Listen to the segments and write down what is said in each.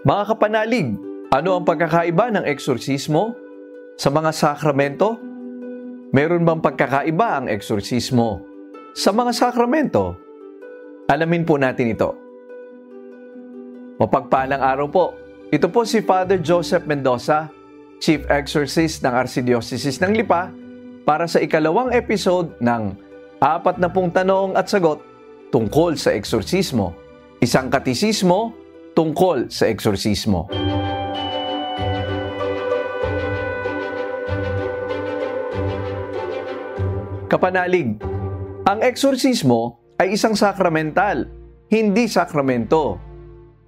Mga kapanalig, ano ang pagkakaiba ng eksorsismo sa mga sakramento? Meron bang pagkakaiba ang eksorsismo sa mga sakramento? Alamin po natin ito. Mapagpalang araw po. Ito po si Father Joseph Mendoza, Chief Exorcist ng Archdiocese ng Lipa, para sa ikalawang episode ng apat na pong tanong at sagot tungkol sa eksorsismo. Isang katisismo tungkol sa eksorsismo. Kapanalig, ang eksorsismo ay isang sakramental, hindi sakramento.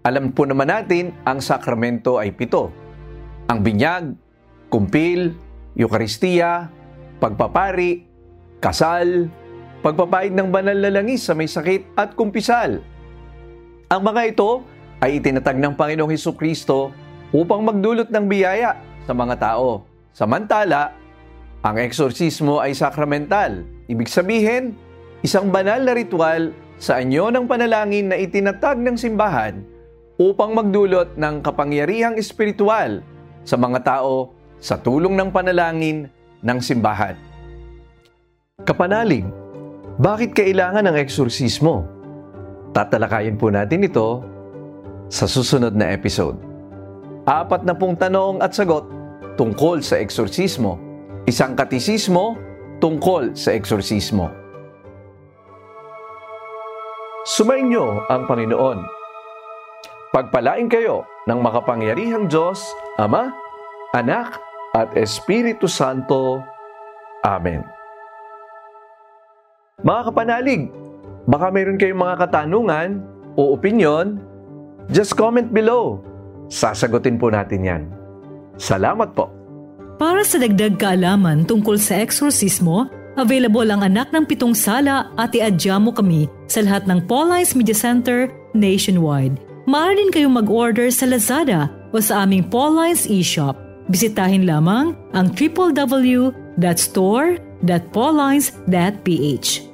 Alam po naman natin, ang sakramento ay pito. Ang binyag, kumpil, Eukaristiya, pagpapari, kasal, pagpapahid ng banal na langis sa may sakit at kumpisal. Ang mga ito ay itinatag ng Panginoong Heso Kristo upang magdulot ng biyaya sa mga tao. Samantala, ang eksorsismo ay sakramental. Ibig sabihin, isang banal na ritual sa anyo ng panalangin na itinatag ng simbahan upang magdulot ng kapangyarihang espiritual sa mga tao sa tulong ng panalangin ng simbahan. Kapanalig, bakit kailangan ng eksorsismo? Tatalakayin po natin ito sa susunod na episode. Apat na pong tanong at sagot tungkol sa eksorsismo. Isang katisismo tungkol sa eksorsismo. Sumainyo ang Panginoon. Pagpalain kayo ng makapangyarihang Diyos, Ama, Anak, at Espiritu Santo. Amen. Mga kapanalig, baka mayroon kayong mga katanungan o opinion Just comment below. Sasagutin po natin yan. Salamat po. Para sa dagdag kaalaman tungkol sa eksorsismo, available ang anak ng pitong sala at iadya mo kami sa lahat ng Pauline's Media Center nationwide. Maaari din kayong mag-order sa Lazada o sa aming Pauline's e-shop. Bisitahin lamang ang www.store.paulines.ph.